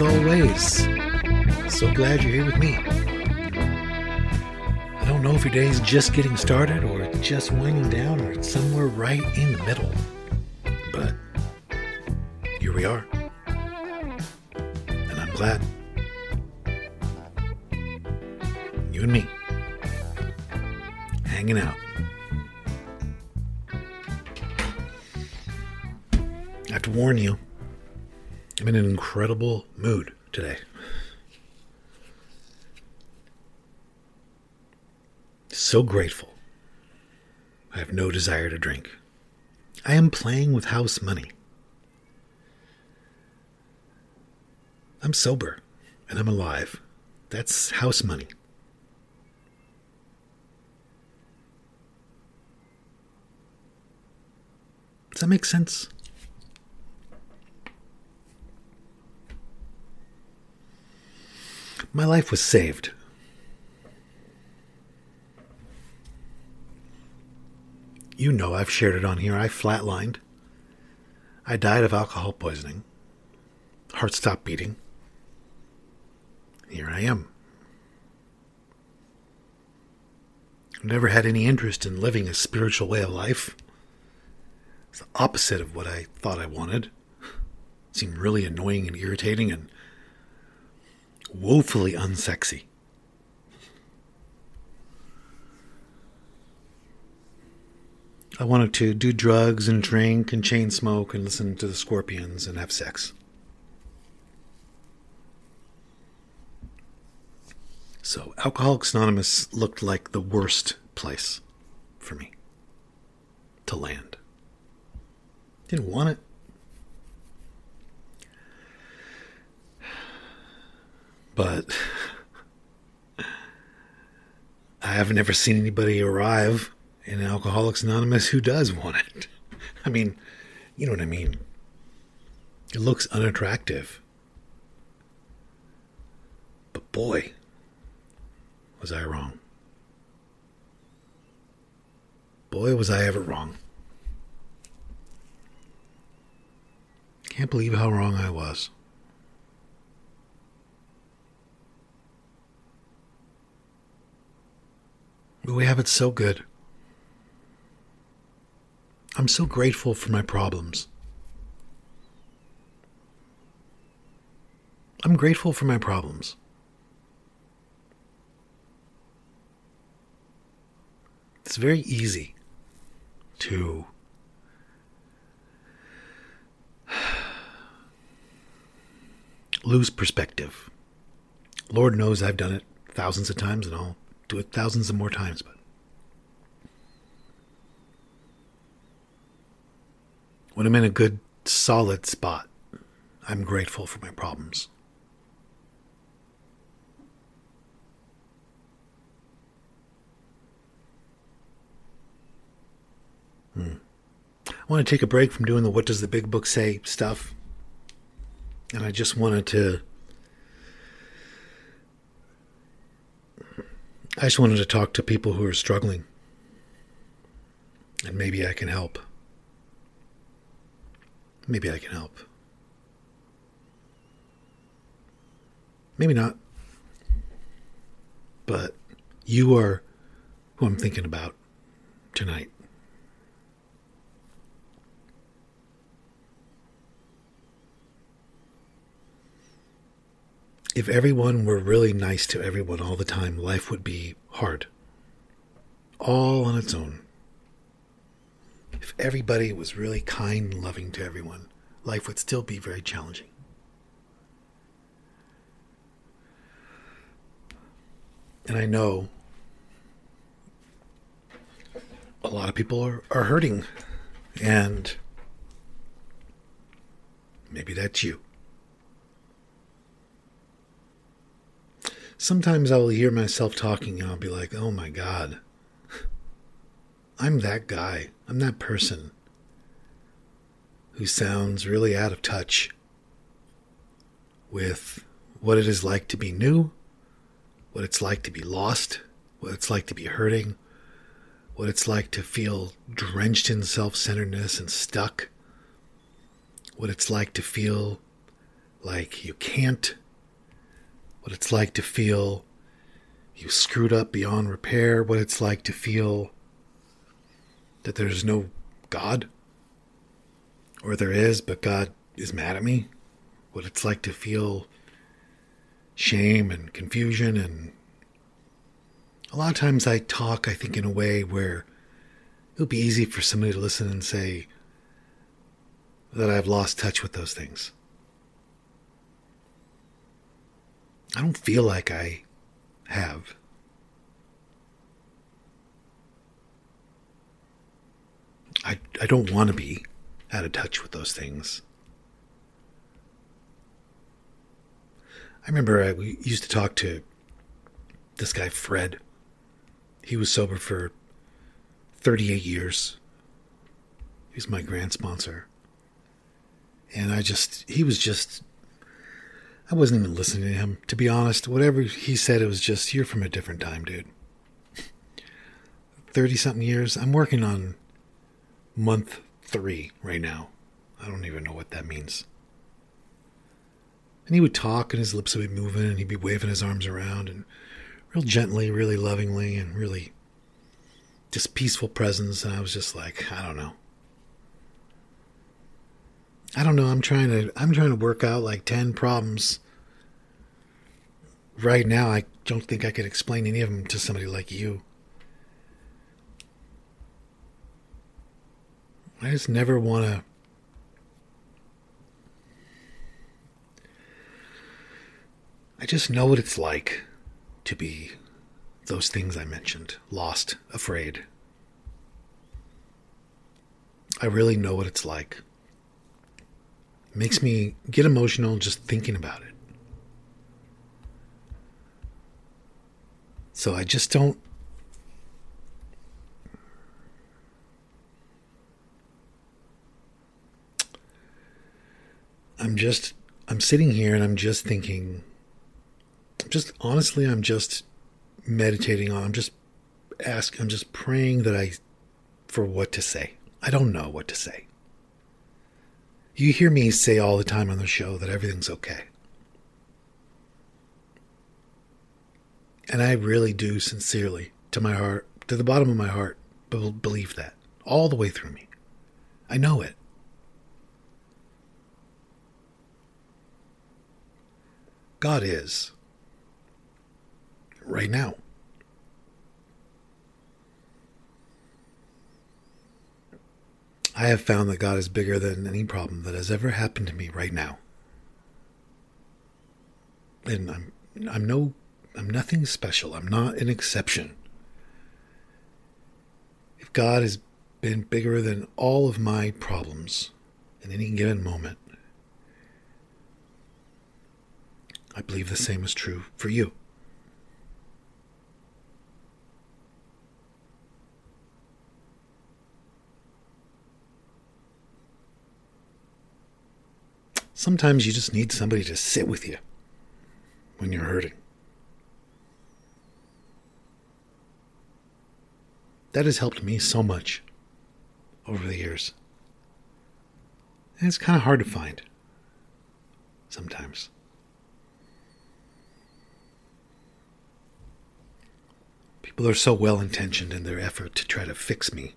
as always, so glad you're here with me. I don't know if your day's just getting started or just winding down or somewhere right in the middle. But here we are. And I'm glad. You and me. Hanging out. I have to warn you, I'm in an incredible mood today. So grateful. I have no desire to drink. I am playing with house money. I'm sober and I'm alive. That's house money. Does that make sense? My life was saved. You know, I've shared it on here. I flatlined. I died of alcohol poisoning. Heart stopped beating. Here I am. I've never had any interest in living a spiritual way of life. It's the opposite of what I thought I wanted. It seemed really annoying and irritating and woefully unsexy. I wanted to do drugs and drink and chain smoke and listen to the Scorpions and have sex. So, Alcoholics Anonymous looked like the worst place for me to land. Didn't want it. But I have never seen anybody arrive in Alcoholics Anonymous who does want it. I mean, you know what I mean. It looks unattractive. But boy, was I wrong. Boy, was I ever wrong. Can't believe how wrong I was. But we have it so good. I'm so grateful for my problems. I'm grateful for my problems. It's very easy to lose perspective. Lord knows I've done it thousands of times and I'll do it thousands of more times, but when I'm in a good, solid spot, I'm grateful for my problems. Hmm. I want to take a break from doing the what does the big book say stuff. And I just wanted to I just wanted to talk to people who are struggling. And maybe I can help. Maybe I can help. Maybe not. But you are who I'm thinking about tonight. If everyone were really nice to everyone all the time, life would be hard. All on its own. If everybody was really kind and loving to everyone, life would still be very challenging. And I know a lot of people are, are hurting, and maybe that's you. Sometimes I will hear myself talking and I'll be like, oh my God, I'm that guy. I'm that person who sounds really out of touch with what it is like to be new what it's like to be lost, what it's like to be hurting, what it's like to feel drenched in self centeredness and stuck, what it's like to feel like you can't, what it's like to feel you screwed up beyond repair, what it's like to feel that there's no God, or there is, but God is mad at me, what it's like to feel shame and confusion and a lot of times I talk I think in a way where it'll be easy for somebody to listen and say that I've lost touch with those things. I don't feel like I have. I, I don't want to be out of touch with those things. I remember I, used to talk to this guy, Fred. He was sober for 38 years. He's my grand sponsor. And I just, he was just, I wasn't even listening to him. To be honest, whatever he said, it was just, you're from a different time, dude. 30 something years. I'm working on month three right now. I don't even know what that means. And he would talk, and his lips would be moving, and he'd be waving his arms around, and real gently, really lovingly, and really just peaceful presence. And I was just like, I don't know. I don't know. I'm trying to. I'm trying to work out like ten problems. Right now, I don't think I could explain any of them to somebody like you. I just never want to I just know what it's like to be those things I mentioned lost, afraid. I really know what it's like. Makes me get emotional just thinking about it. So I just don't. I'm just. I'm sitting here and I'm just thinking just honestly, I'm just meditating on. I'm just asking. I'm just praying that I, for what to say. I don't know what to say. You hear me say all the time on the show that everything's okay. And I really do sincerely, to my heart, to the bottom of my heart, believe that all the way through me. I know it. God is right now. I have found that God is bigger than any problem that has ever happened to me right now. And I'm I'm no I'm nothing special. I'm not an exception. If God has been bigger than all of my problems in any given moment, I believe the same is true for you. Sometimes you just need somebody to sit with you when you're hurting. That has helped me so much over the years. And it's kind of hard to find sometimes. but they're so well intentioned in their effort to try to fix me.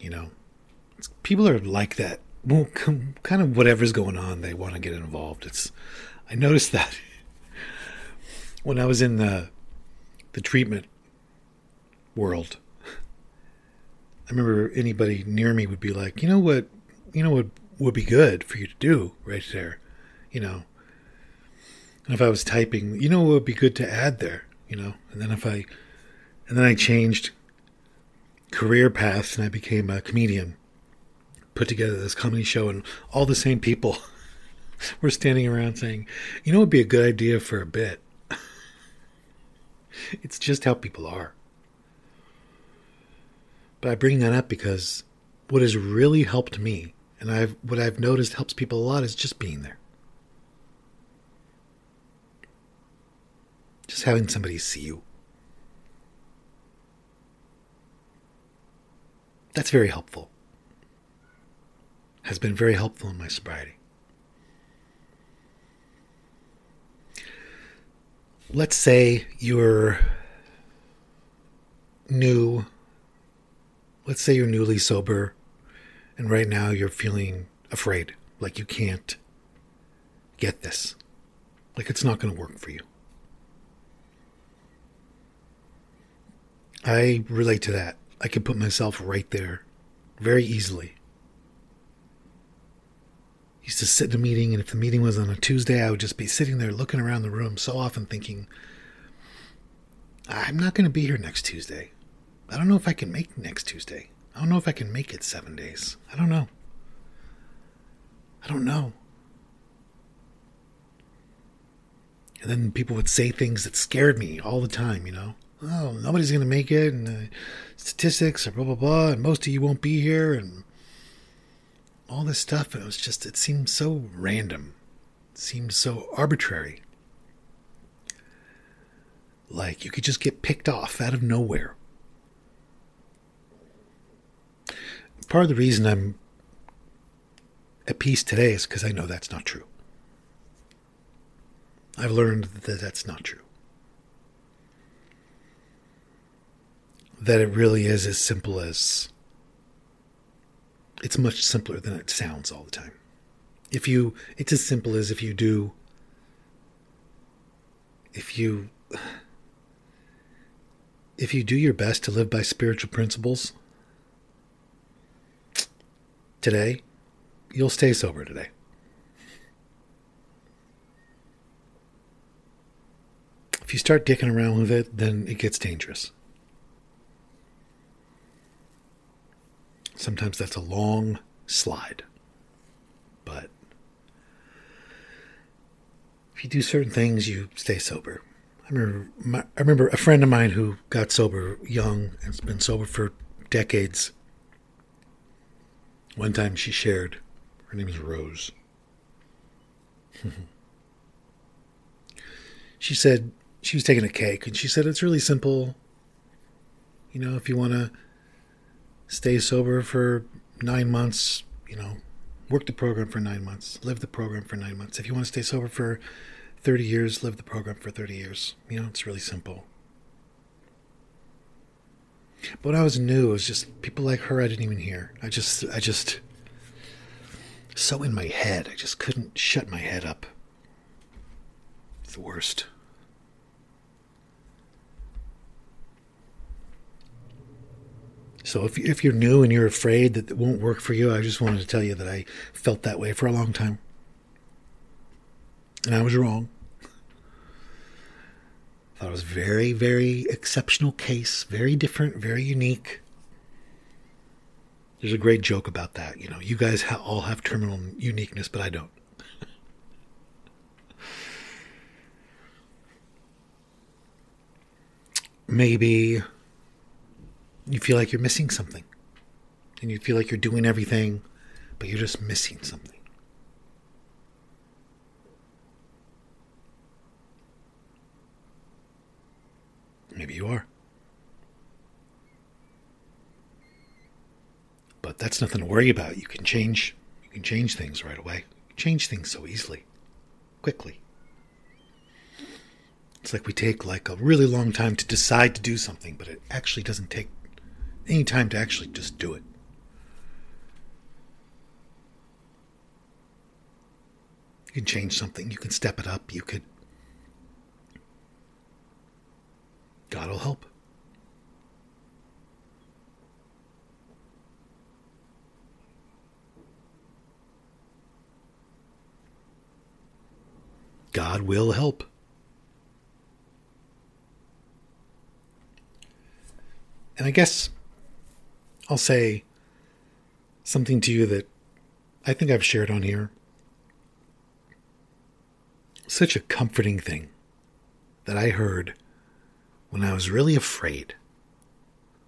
You know, people are like that. Well, kind of whatever's going on, they want to get involved. It's I noticed that when I was in the the treatment world. I remember anybody near me would be like, you know what, you know what would be good for you to do right there, you know. And if I was typing, you know what would be good to add there, you know. And then if I, and then I changed career paths and I became a comedian, put together this comedy show, and all the same people were standing around saying, you know, it'd be a good idea for a bit. it's just how people are. But I bring that up because what has really helped me, and I've what I've noticed helps people a lot, is just being there. Just having somebody see you. That's very helpful. Has been very helpful in my sobriety. Let's say you're new let's say you're newly sober and right now you're feeling afraid, like you can't get this, like it's not going to work for you. I relate to that. I can put myself right there very easily. Used to sit in a meeting, and if the meeting was on a Tuesday, I would just be sitting there looking around the room so often thinking, I'm not going to be here next Tuesday. I don't know if I can make next Tuesday. I don't know if I can make it seven days. I don't know. I don't know. And then people would say things that scared me all the time, you know. Oh, nobody's going to make it, and uh, statistics are blah, blah, blah, and most of you won't be here, and all this stuff. It was just, it seemed so random. It seemed so arbitrary. Like you could just get picked off out of nowhere. part of the reason I'm at peace today is because I know that's not true. I've learned that that's not true. That it really is as simple as it's much simpler than it sounds all the time. If you, it's as simple as if you do, if you, if you do your best to live by spiritual principles, today, you'll stay sober today. If you start dicking around with it, then it gets dangerous. Sometimes that's a long slide. But if you do certain things, you stay sober. I remember, my, I remember a friend of mine who got sober young and has been sober for decades one time she shared, her name is Rose. she said she was taking a cake and she said it's really simple. You know, if you want to stay sober for nine months, you know, work the program for nine months, live the program for nine months. If you want to stay sober for 30 years, live the program for 30 years. You know, it's really simple. But when I was new, it was just people like her I didn't even hear. I just, I just, so in my head, I just couldn't shut my head up. It's the worst. So if if you're new and you're afraid that it won't work for you, I just wanted to tell you that I felt that way for a long time. And I was wrong. I Thought it was very, very exceptional case, very different, very unique. There's a great joke about that. You know, you guys ha- all have terminal uniqueness, but I don't. Maybe you feel like you're missing something, and you feel like you're doing everything, but you're just missing something. Maybe you are. But that's nothing to worry about. You can change you can change things right away. change things so easily. Quickly. It's like we take like a really long time to decide to do something, but it actually doesn't take any time to actually just do it. You can change something, you can step it up, you could. God will help. God will help. And I guess I'll say something to you that I think I've shared on here. Such a comforting thing that I heard when I was really afraid,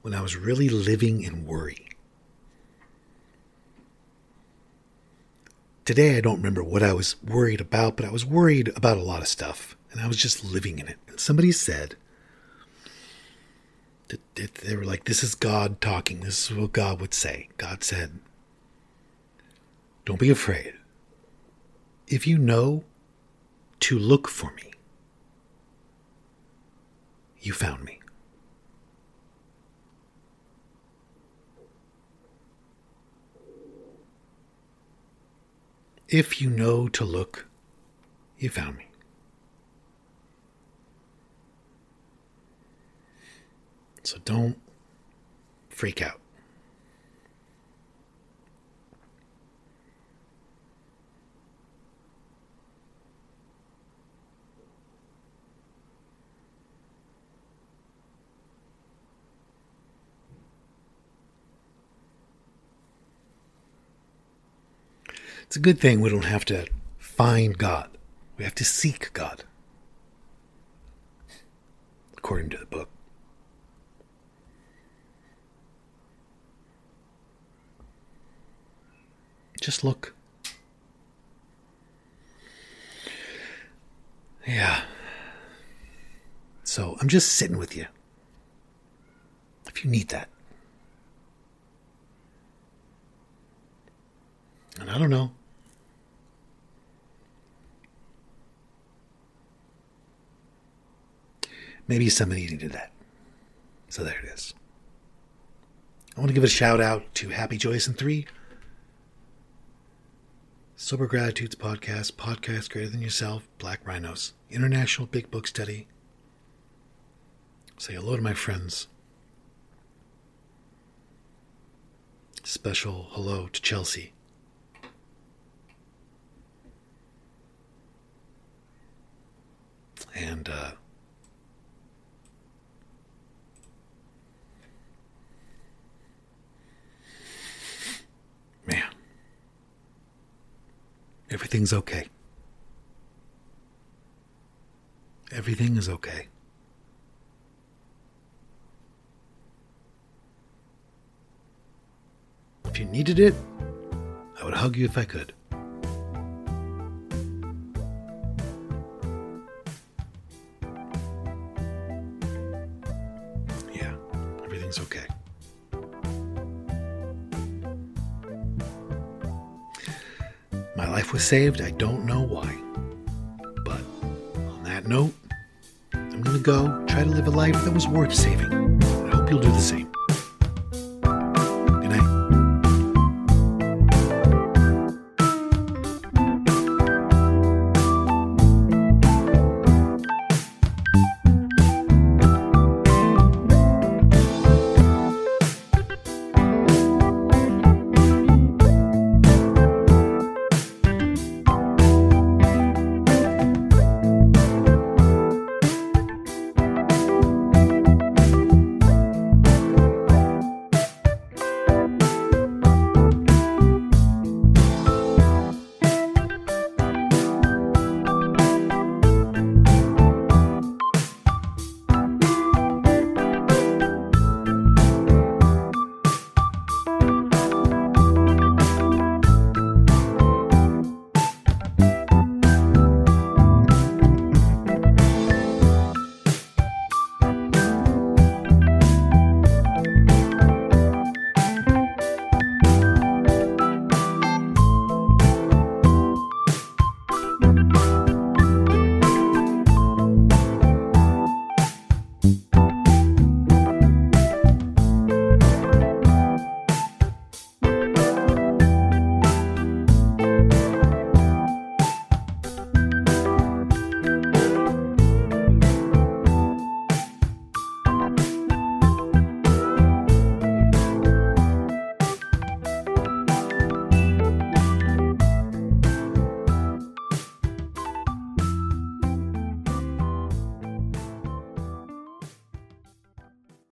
when I was really living in worry. Today, I don't remember what I was worried about, but I was worried about a lot of stuff, and I was just living in it. And somebody said, they were like, This is God talking. This is what God would say. God said, Don't be afraid. If you know to look for me, you found me. If you know to look, you found me. So don't freak out. It's a good thing we don't have to find God. We have to seek God. According to the book. Just look. Yeah. So I'm just sitting with you. If you need that. And I don't know. Maybe somebody needed that. So there it is. I want to give a shout out to Happy Joyous and Free. Sober Gratitudes Podcast, Podcast Greater Than Yourself, Black Rhinos, International Big Book Study. Say hello to my friends. Special hello to Chelsea. And uh, everything's okay. Everything is okay. If you needed it, I would hug you if I could. My life was saved. I don't know why. But on that note, I'm going to go try to live a life that was worth saving. I hope you'll do the same.